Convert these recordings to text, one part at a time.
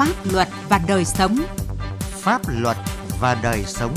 pháp luật và đời sống. Pháp luật và đời sống.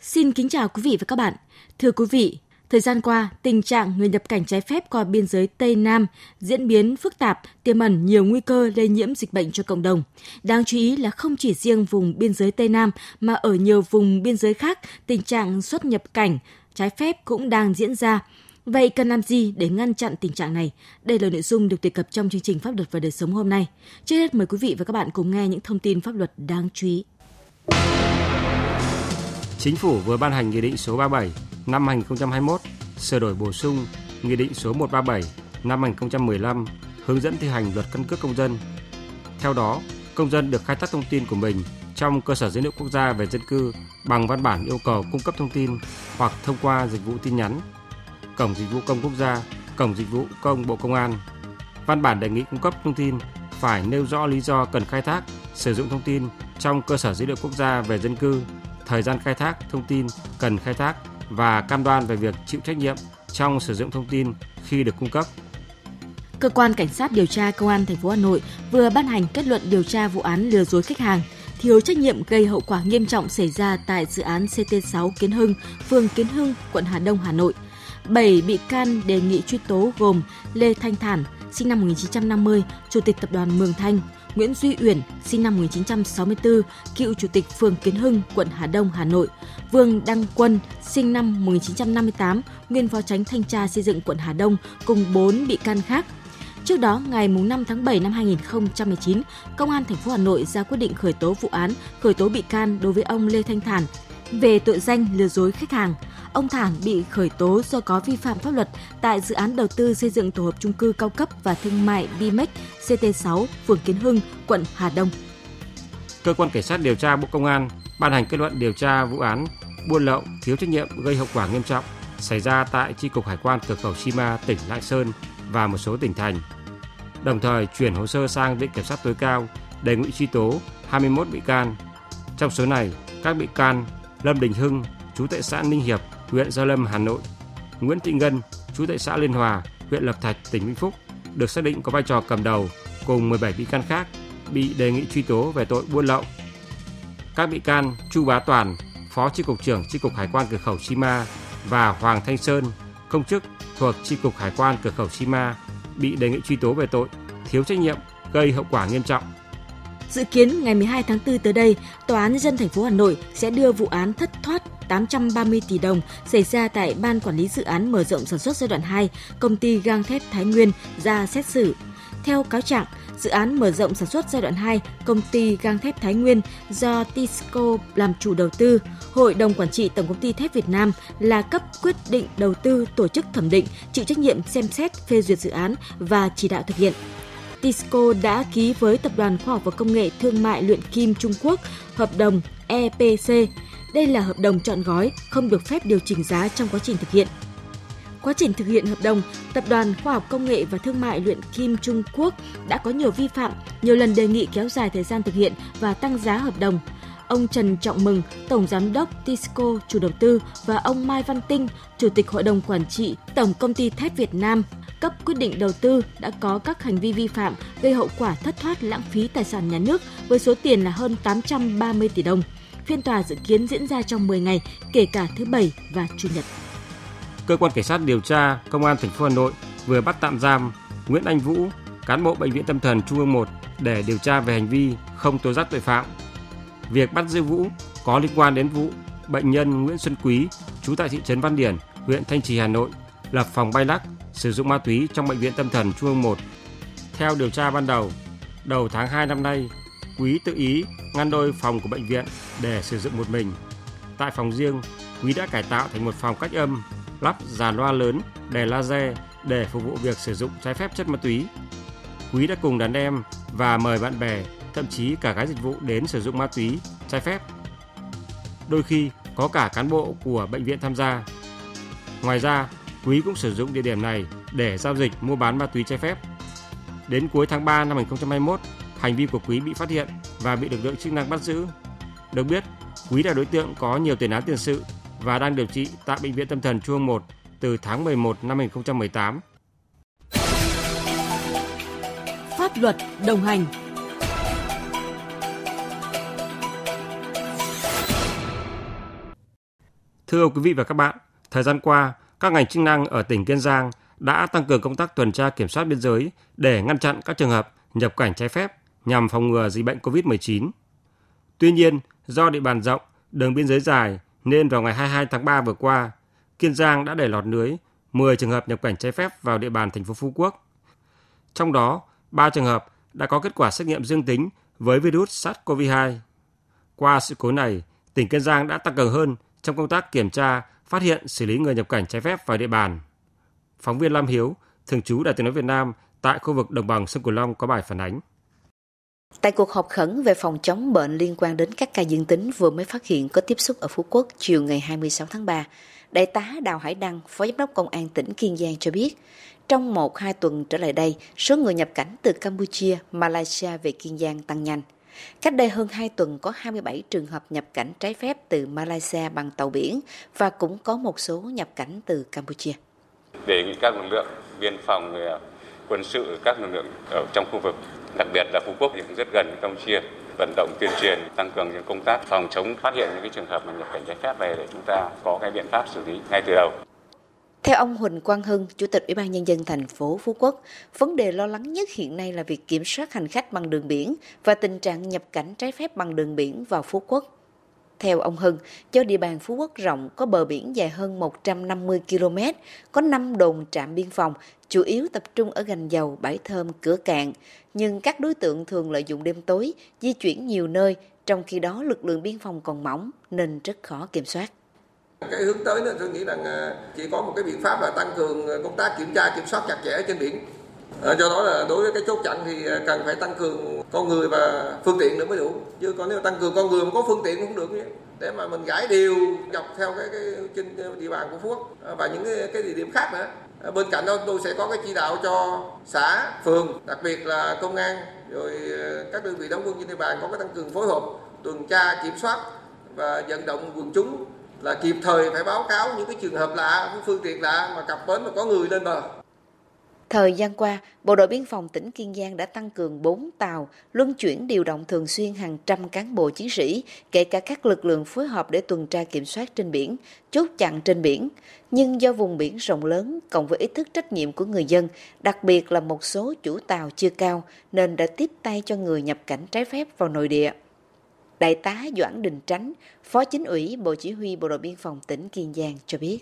Xin kính chào quý vị và các bạn. Thưa quý vị, Thời gian qua, tình trạng người nhập cảnh trái phép qua biên giới Tây Nam diễn biến phức tạp, tiềm ẩn nhiều nguy cơ lây nhiễm dịch bệnh cho cộng đồng. Đáng chú ý là không chỉ riêng vùng biên giới Tây Nam mà ở nhiều vùng biên giới khác, tình trạng xuất nhập cảnh trái phép cũng đang diễn ra. Vậy cần làm gì để ngăn chặn tình trạng này? Đây là nội dung được đề cập trong chương trình Pháp luật và đời sống hôm nay. Trước hết mời quý vị và các bạn cùng nghe những thông tin pháp luật đáng chú ý. Chính phủ vừa ban hành Nghị định số 37 năm 2021 sửa đổi bổ sung Nghị định số 137 năm 2015 hướng dẫn thi hành luật căn cước công dân. Theo đó, công dân được khai thác thông tin của mình trong cơ sở dữ liệu quốc gia về dân cư bằng văn bản yêu cầu cung cấp thông tin hoặc thông qua dịch vụ tin nhắn, cổng dịch vụ công quốc gia, cổng dịch vụ công Bộ Công an. Văn bản đề nghị cung cấp thông tin phải nêu rõ lý do cần khai thác, sử dụng thông tin trong cơ sở dữ liệu quốc gia về dân cư, thời gian khai thác thông tin cần khai thác và cam đoan về việc chịu trách nhiệm trong sử dụng thông tin khi được cung cấp. Cơ quan cảnh sát điều tra công an thành phố Hà Nội vừa ban hành kết luận điều tra vụ án lừa dối khách hàng, thiếu trách nhiệm gây hậu quả nghiêm trọng xảy ra tại dự án CT6 Kiến Hưng, phường Kiến Hưng, quận Hà Đông, Hà Nội. 7 bị can đề nghị truy tố gồm Lê Thanh Thản, sinh năm 1950, Chủ tịch Tập đoàn Mường Thanh, Nguyễn Duy Uyển, sinh năm 1964, cựu Chủ tịch phường Kiến Hưng, quận Hà Đông, Hà Nội, Vương Đăng Quân, sinh năm 1958, nguyên phó tránh thanh tra xây dựng quận Hà Đông cùng 4 bị can khác. Trước đó, ngày 5 tháng 7 năm 2019, Công an thành phố Hà Nội ra quyết định khởi tố vụ án, khởi tố bị can đối với ông Lê Thanh Thản về tội danh lừa dối khách hàng. Ông Thản bị khởi tố do có vi phạm pháp luật tại dự án đầu tư xây dựng tổ hợp trung cư cao cấp và thương mại Bimex CT6, phường Kiến Hưng, quận Hà Đông. Cơ quan Cảnh sát điều tra Bộ Công an ban hành kết luận điều tra vụ án buôn lậu, thiếu trách nhiệm gây hậu quả nghiêm trọng xảy ra tại Chi cục Hải quan cửa khẩu sima tỉnh Lạng Sơn và một số tỉnh thành. Đồng thời chuyển hồ sơ sang Viện Kiểm sát tối cao đề nghị truy tố 21 bị can. Trong số này, các bị can Lâm Đình Hưng, chú tại xã Ninh Hiệp, huyện Gia Lâm, Hà Nội, Nguyễn Thị Ngân, chú tại xã Liên Hòa, huyện Lập Thạch, tỉnh Vĩnh Phúc, được xác định có vai trò cầm đầu cùng 17 bị can khác bị đề nghị truy tố về tội buôn lậu. Các bị can Chu Bá Toàn, Phó Chi cục trưởng Chi cục Hải quan cửa khẩu Chima và Hoàng Thanh Sơn, công chức thuộc Chi cục Hải quan cửa khẩu Chima bị đề nghị truy tố về tội thiếu trách nhiệm gây hậu quả nghiêm trọng. Dự kiến ngày 12 tháng 4 tới đây, Tòa án dân thành phố Hà Nội sẽ đưa vụ án thất thoát 830 tỷ đồng xảy ra tại Ban Quản lý Dự án Mở rộng Sản xuất giai đoạn 2, công ty gang thép Thái Nguyên ra xét xử. Theo cáo trạng, dự án mở rộng sản xuất giai đoạn 2, công ty gang thép Thái Nguyên do Tisco làm chủ đầu tư, Hội đồng Quản trị Tổng công ty thép Việt Nam là cấp quyết định đầu tư tổ chức thẩm định, chịu trách nhiệm xem xét phê duyệt dự án và chỉ đạo thực hiện. Tisco đã ký với Tập đoàn Khoa học và Công nghệ Thương mại Luyện Kim Trung Quốc hợp đồng EPC. Đây là hợp đồng chọn gói, không được phép điều chỉnh giá trong quá trình thực hiện. Quá trình thực hiện hợp đồng, Tập đoàn Khoa học Công nghệ và Thương mại Luyện Kim Trung Quốc đã có nhiều vi phạm, nhiều lần đề nghị kéo dài thời gian thực hiện và tăng giá hợp đồng. Ông Trần Trọng Mừng, Tổng Giám đốc Tisco, chủ đầu tư và ông Mai Văn Tinh, Chủ tịch Hội đồng Quản trị Tổng Công ty Thép Việt Nam cấp quyết định đầu tư đã có các hành vi vi phạm gây hậu quả thất thoát lãng phí tài sản nhà nước với số tiền là hơn 830 tỷ đồng. Phiên tòa dự kiến diễn ra trong 10 ngày, kể cả thứ Bảy và Chủ nhật. Cơ quan Cảnh sát điều tra Công an thành phố Hà Nội vừa bắt tạm giam Nguyễn Anh Vũ, cán bộ Bệnh viện Tâm thần Trung ương 1 để điều tra về hành vi không tố giác tội phạm. Việc bắt giữ Vũ có liên quan đến vụ bệnh nhân Nguyễn Xuân Quý, trú tại thị trấn Văn Điển, huyện Thanh Trì, Hà Nội, lập phòng bay lắc sử dụng ma túy trong bệnh viện tâm thần Trung ương 1. Theo điều tra ban đầu, đầu tháng 2 năm nay, Quý tự ý ngăn đôi phòng của bệnh viện để sử dụng một mình. Tại phòng riêng, Quý đã cải tạo thành một phòng cách âm, lắp dàn loa lớn, đèn laser để phục vụ việc sử dụng trái phép chất ma túy. Quý đã cùng đàn em và mời bạn bè, thậm chí cả gái dịch vụ đến sử dụng ma túy trái phép. Đôi khi có cả cán bộ của bệnh viện tham gia. Ngoài ra, Quý cũng sử dụng địa điểm này để giao dịch mua bán ma túy trái phép. Đến cuối tháng 3 năm 2021, hành vi của Quý bị phát hiện và bị lực lượng chức năng bắt giữ. Được biết, Quý là đối tượng có nhiều tiền án tiền sự và đang điều trị tại Bệnh viện Tâm thần Trung ương 1 từ tháng 11 năm 2018. luật đồng hành. Thưa quý vị và các bạn, thời gian qua, các ngành chức năng ở tỉnh Kiên Giang đã tăng cường công tác tuần tra kiểm soát biên giới để ngăn chặn các trường hợp nhập cảnh trái phép nhằm phòng ngừa dịch bệnh COVID-19. Tuy nhiên, do địa bàn rộng, đường biên giới dài nên vào ngày 22 tháng 3 vừa qua, Kiên Giang đã để lọt lưới 10 trường hợp nhập cảnh trái phép vào địa bàn thành phố Phú Quốc. Trong đó, 3 trường hợp đã có kết quả xét nghiệm dương tính với virus SARS-CoV-2. Qua sự cố này, tỉnh Kiên Giang đã tăng cường hơn trong công tác kiểm tra, phát hiện, xử lý người nhập cảnh trái phép vào địa bàn. Phóng viên Lam Hiếu, thường trú Đài tiếng nói Việt Nam tại khu vực đồng bằng sông Cửu Long có bài phản ánh. Tại cuộc họp khẩn về phòng chống bệnh liên quan đến các ca dương tính vừa mới phát hiện có tiếp xúc ở Phú Quốc chiều ngày 26 tháng 3, Đại tá Đào Hải Đăng, Phó Giám đốc Công an tỉnh Kiên Giang cho biết, trong một hai tuần trở lại đây, số người nhập cảnh từ Campuchia, Malaysia về Kiên Giang tăng nhanh. Cách đây hơn 2 tuần có 27 trường hợp nhập cảnh trái phép từ Malaysia bằng tàu biển và cũng có một số nhập cảnh từ Campuchia. Đề nghị các lực lượng biên phòng, ờ, quân sự, các lực lượng ở trong khu vực, đặc biệt là Phú Quốc thì cũng rất gần Campuchia, vận động tuyên truyền tăng cường những công tác phòng chống phát hiện những cái trường hợp mà nhập cảnh trái phép về để chúng ta có cái biện pháp xử lý ngay từ đầu. Theo ông Huỳnh Quang Hưng, Chủ tịch Ủy ban Nhân dân thành phố Phú Quốc, vấn đề lo lắng nhất hiện nay là việc kiểm soát hành khách bằng đường biển và tình trạng nhập cảnh trái phép bằng đường biển vào Phú Quốc. Theo ông Hưng, do địa bàn Phú Quốc rộng có bờ biển dài hơn 150 km, có 5 đồn trạm biên phòng, chủ yếu tập trung ở gành dầu, bãi thơm, cửa cạn. Nhưng các đối tượng thường lợi dụng đêm tối, di chuyển nhiều nơi, trong khi đó lực lượng biên phòng còn mỏng nên rất khó kiểm soát. Cái hướng tới nữa tôi nghĩ rằng à, chỉ có một cái biện pháp là tăng cường công tác kiểm tra kiểm soát chặt chẽ trên biển. Ờ, do đó là đối với cái chốt chặn thì à, cần phải tăng cường con người và phương tiện nữa mới đủ. Chứ còn nếu tăng cường con người mà có phương tiện cũng không được nhé. Để mà mình gãi đều dọc theo cái, cái trên địa bàn của Phú Quốc à, và những cái, cái địa điểm khác nữa. Ờ, bên cạnh đó tôi sẽ có cái chỉ đạo cho xã, phường, đặc biệt là công an rồi các đơn vị đóng quân trên địa bàn có cái tăng cường phối hợp tuần tra kiểm soát và vận động quần chúng là kịp thời phải báo cáo những cái trường hợp lạ, những phương tiện lạ mà cập bến mà có người lên bờ. Thời gian qua, Bộ đội Biên phòng tỉnh Kiên Giang đã tăng cường 4 tàu, luân chuyển điều động thường xuyên hàng trăm cán bộ chiến sĩ, kể cả các lực lượng phối hợp để tuần tra kiểm soát trên biển, chốt chặn trên biển. Nhưng do vùng biển rộng lớn, cộng với ý thức trách nhiệm của người dân, đặc biệt là một số chủ tàu chưa cao, nên đã tiếp tay cho người nhập cảnh trái phép vào nội địa. Đại tá Doãn Đình Tránh, Phó Chính ủy Bộ Chỉ huy Bộ đội Biên phòng tỉnh Kiên Giang cho biết.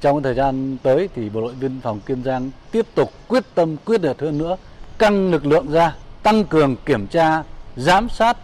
Trong thời gian tới thì Bộ đội Biên phòng Kiên Giang tiếp tục quyết tâm quyết liệt hơn nữa, căng lực lượng ra, tăng cường kiểm tra, giám sát,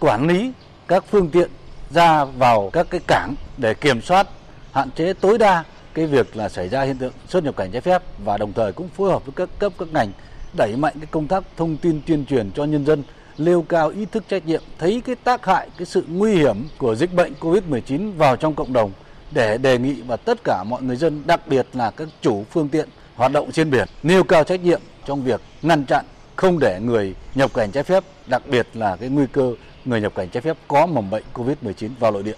quản lý các phương tiện ra vào các cái cảng để kiểm soát, hạn chế tối đa cái việc là xảy ra hiện tượng xuất nhập cảnh trái phép và đồng thời cũng phối hợp với các cấp các ngành đẩy mạnh cái công tác thông tin tuyên truyền cho nhân dân nêu cao ý thức trách nhiệm, thấy cái tác hại, cái sự nguy hiểm của dịch bệnh COVID-19 vào trong cộng đồng để đề nghị và tất cả mọi người dân, đặc biệt là các chủ phương tiện hoạt động trên biển, nêu cao trách nhiệm trong việc ngăn chặn không để người nhập cảnh trái phép, đặc biệt là cái nguy cơ người nhập cảnh trái phép có mầm bệnh COVID-19 vào nội địa.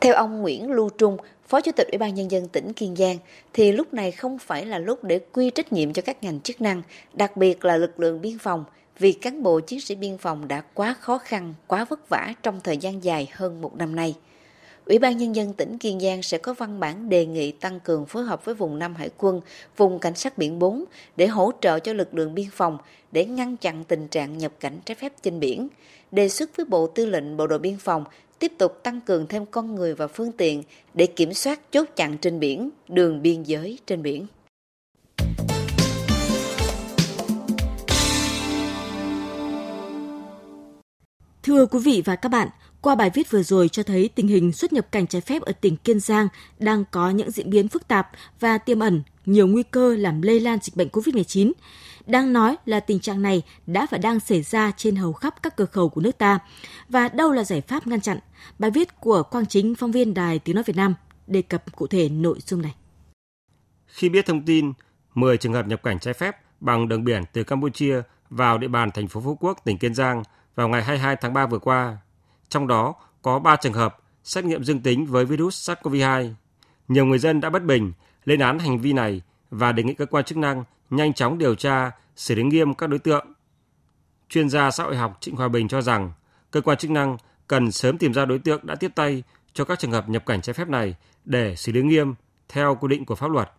Theo ông Nguyễn Lưu Trung, Phó Chủ tịch Ủy ban Nhân dân tỉnh Kiên Giang, thì lúc này không phải là lúc để quy trách nhiệm cho các ngành chức năng, đặc biệt là lực lượng biên phòng, vì cán bộ chiến sĩ biên phòng đã quá khó khăn, quá vất vả trong thời gian dài hơn một năm nay. Ủy ban Nhân dân tỉnh Kiên Giang sẽ có văn bản đề nghị tăng cường phối hợp với vùng Nam Hải quân, vùng Cảnh sát biển 4 để hỗ trợ cho lực lượng biên phòng để ngăn chặn tình trạng nhập cảnh trái phép trên biển. Đề xuất với Bộ Tư lệnh Bộ đội Biên phòng tiếp tục tăng cường thêm con người và phương tiện để kiểm soát chốt chặn trên biển, đường biên giới trên biển. Thưa quý vị và các bạn, qua bài viết vừa rồi cho thấy tình hình xuất nhập cảnh trái phép ở tỉnh Kiên Giang đang có những diễn biến phức tạp và tiềm ẩn nhiều nguy cơ làm lây lan dịch bệnh COVID-19. Đang nói là tình trạng này đã và đang xảy ra trên hầu khắp các cửa khẩu của nước ta. Và đâu là giải pháp ngăn chặn? Bài viết của Quang Chính, phóng viên Đài Tiếng Nói Việt Nam, đề cập cụ thể nội dung này. Khi biết thông tin 10 trường hợp nhập cảnh trái phép bằng đường biển từ Campuchia vào địa bàn thành phố Phú Quốc, tỉnh Kiên Giang vào ngày 22 tháng 3 vừa qua, trong đó có 3 trường hợp xét nghiệm dương tính với virus SARS-CoV-2. Nhiều người dân đã bất bình lên án hành vi này và đề nghị cơ quan chức năng nhanh chóng điều tra, xử lý nghiêm các đối tượng. Chuyên gia xã hội học Trịnh Hòa Bình cho rằng cơ quan chức năng cần sớm tìm ra đối tượng đã tiếp tay cho các trường hợp nhập cảnh trái phép này để xử lý nghiêm theo quy định của pháp luật.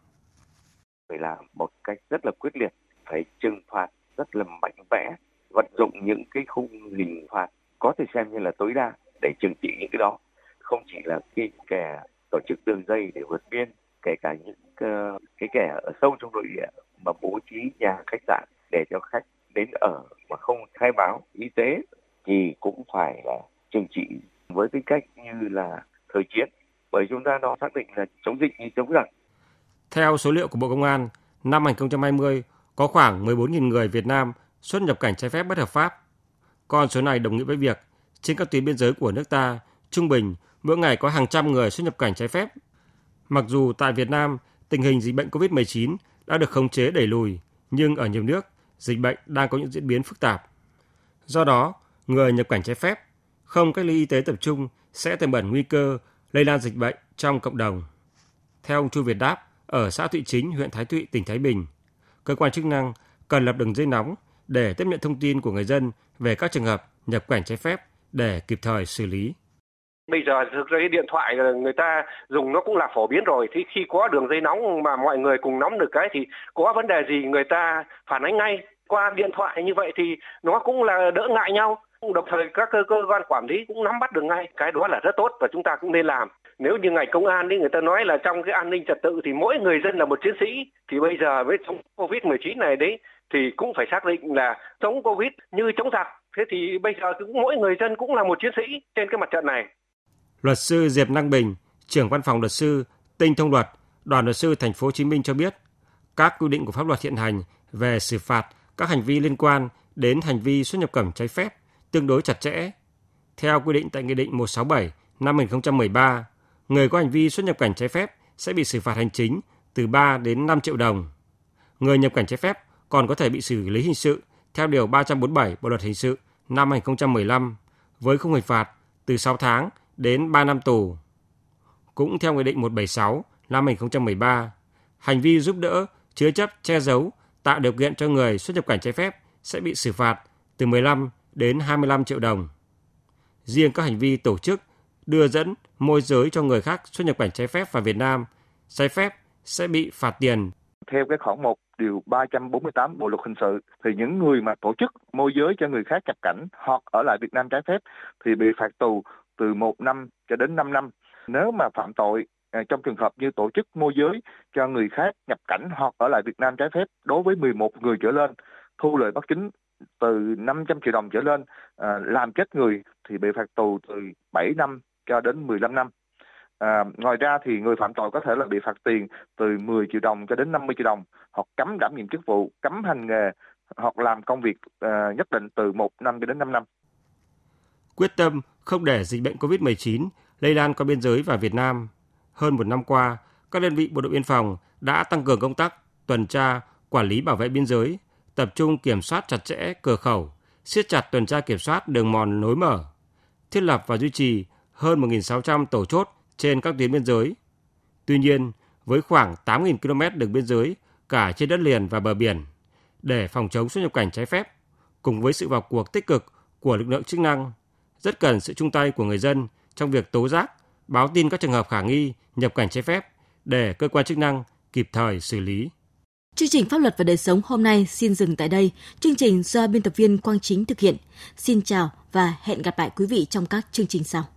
Phải làm một cách rất là quyết liệt, phải trừng phạt rất là mạnh mẽ, vận dụng những cái khung hình phạt có thể xem như là tối đa để trừng trị những cái đó. Không chỉ là khi kẻ tổ chức đường dây để vượt biên, kể cả những uh, cái kẻ ở sâu trong nội địa mà bố trí nhà khách sạn để cho khách đến ở mà không khai báo y tế thì cũng phải là trừng trị với cái cách như là thời chiến bởi chúng ta đó xác định là chống dịch như chống giặc. Theo số liệu của Bộ Công an, năm 2020 có khoảng 14.000 người Việt Nam xuất nhập cảnh trái phép bất hợp pháp. Con số này đồng nghĩa với việc trên các tuyến biên giới của nước ta, trung bình mỗi ngày có hàng trăm người xuất nhập cảnh trái phép. Mặc dù tại Việt Nam, tình hình dịch bệnh COVID-19 đã được khống chế đẩy lùi, nhưng ở nhiều nước, dịch bệnh đang có những diễn biến phức tạp. Do đó, người nhập cảnh trái phép không cách ly y tế tập trung sẽ tiềm ẩn nguy cơ lây lan dịch bệnh trong cộng đồng. Theo ông Chu Việt Đáp, ở xã Thụy Chính, huyện Thái Thụy, tỉnh Thái Bình, cơ quan chức năng cần lập đường dây nóng để tiếp nhận thông tin của người dân về các trường hợp nhập cảnh trái phép để kịp thời xử lý. Bây giờ thực ra cái điện thoại người ta dùng nó cũng là phổ biến rồi. Thì khi có đường dây nóng mà mọi người cùng nắm được cái thì có vấn đề gì người ta phản ánh ngay qua điện thoại như vậy thì nó cũng là đỡ ngại nhau. Đồng thời các cơ, cơ quan quản lý cũng nắm bắt được ngay. Cái đó là rất tốt và chúng ta cũng nên làm. Nếu như ngành công an đi người ta nói là trong cái an ninh trật tự thì mỗi người dân là một chiến sĩ. Thì bây giờ với chống Covid-19 này đấy thì cũng phải xác định là chống Covid như chống giặc. Thế thì bây giờ cũng mỗi người dân cũng là một chiến sĩ trên cái mặt trận này. Luật sư Diệp Năng Bình, trưởng văn phòng luật sư Tinh Thông Luật, Đoàn luật sư Thành phố Hồ Chí Minh cho biết, các quy định của pháp luật hiện hành về xử phạt các hành vi liên quan đến hành vi xuất nhập cảnh trái phép tương đối chặt chẽ. Theo quy định tại Nghị định 167 năm 2013, người có hành vi xuất nhập cảnh trái phép sẽ bị xử phạt hành chính từ 3 đến 5 triệu đồng. Người nhập cảnh trái phép còn có thể bị xử lý hình sự theo Điều 347 Bộ Luật Hình sự năm 2015 với khung hình phạt từ 6 tháng đến 3 năm tù. Cũng theo Nghị định 176 năm 2013, hành vi giúp đỡ, chứa chấp, che giấu, tạo điều kiện cho người xuất nhập cảnh trái phép sẽ bị xử phạt từ 15 đến 25 triệu đồng. Riêng các hành vi tổ chức, đưa dẫn, môi giới cho người khác xuất nhập cảnh trái phép vào Việt Nam, trái phép sẽ bị phạt tiền. Theo cái khoản 1 điều 348 Bộ luật hình sự thì những người mà tổ chức môi giới cho người khác nhập cảnh hoặc ở lại Việt Nam trái phép thì bị phạt tù từ 1 năm cho đến 5 năm. Nếu mà phạm tội à, trong trường hợp như tổ chức môi giới cho người khác nhập cảnh hoặc ở lại Việt Nam trái phép đối với 11 người trở lên, thu lợi bất chính từ 500 triệu đồng trở lên, à, làm chết người thì bị phạt tù từ 7 năm cho đến 15 năm. À, ngoài ra thì người phạm tội có thể là bị phạt tiền từ 10 triệu đồng cho đến 50 triệu đồng, hoặc cấm đảm nhiệm chức vụ, cấm hành nghề, hoặc làm công việc à, nhất định từ 1 năm cho đến 5 năm. Quyết tâm không để dịch bệnh COVID-19 lây lan qua biên giới và Việt Nam. Hơn một năm qua, các đơn vị bộ đội biên phòng đã tăng cường công tác tuần tra, quản lý bảo vệ biên giới, tập trung kiểm soát chặt chẽ cửa khẩu, siết chặt tuần tra kiểm soát đường mòn nối mở, thiết lập và duy trì hơn 1.600 tổ chốt trên các tuyến biên giới. Tuy nhiên, với khoảng 8.000 km đường biên giới cả trên đất liền và bờ biển, để phòng chống xuất nhập cảnh trái phép, cùng với sự vào cuộc tích cực của lực lượng chức năng, rất cần sự chung tay của người dân trong việc tố giác, báo tin các trường hợp khả nghi nhập cảnh trái phép để cơ quan chức năng kịp thời xử lý. Chương trình Pháp luật và đời sống hôm nay xin dừng tại đây. Chương trình do biên tập viên Quang Chính thực hiện. Xin chào và hẹn gặp lại quý vị trong các chương trình sau.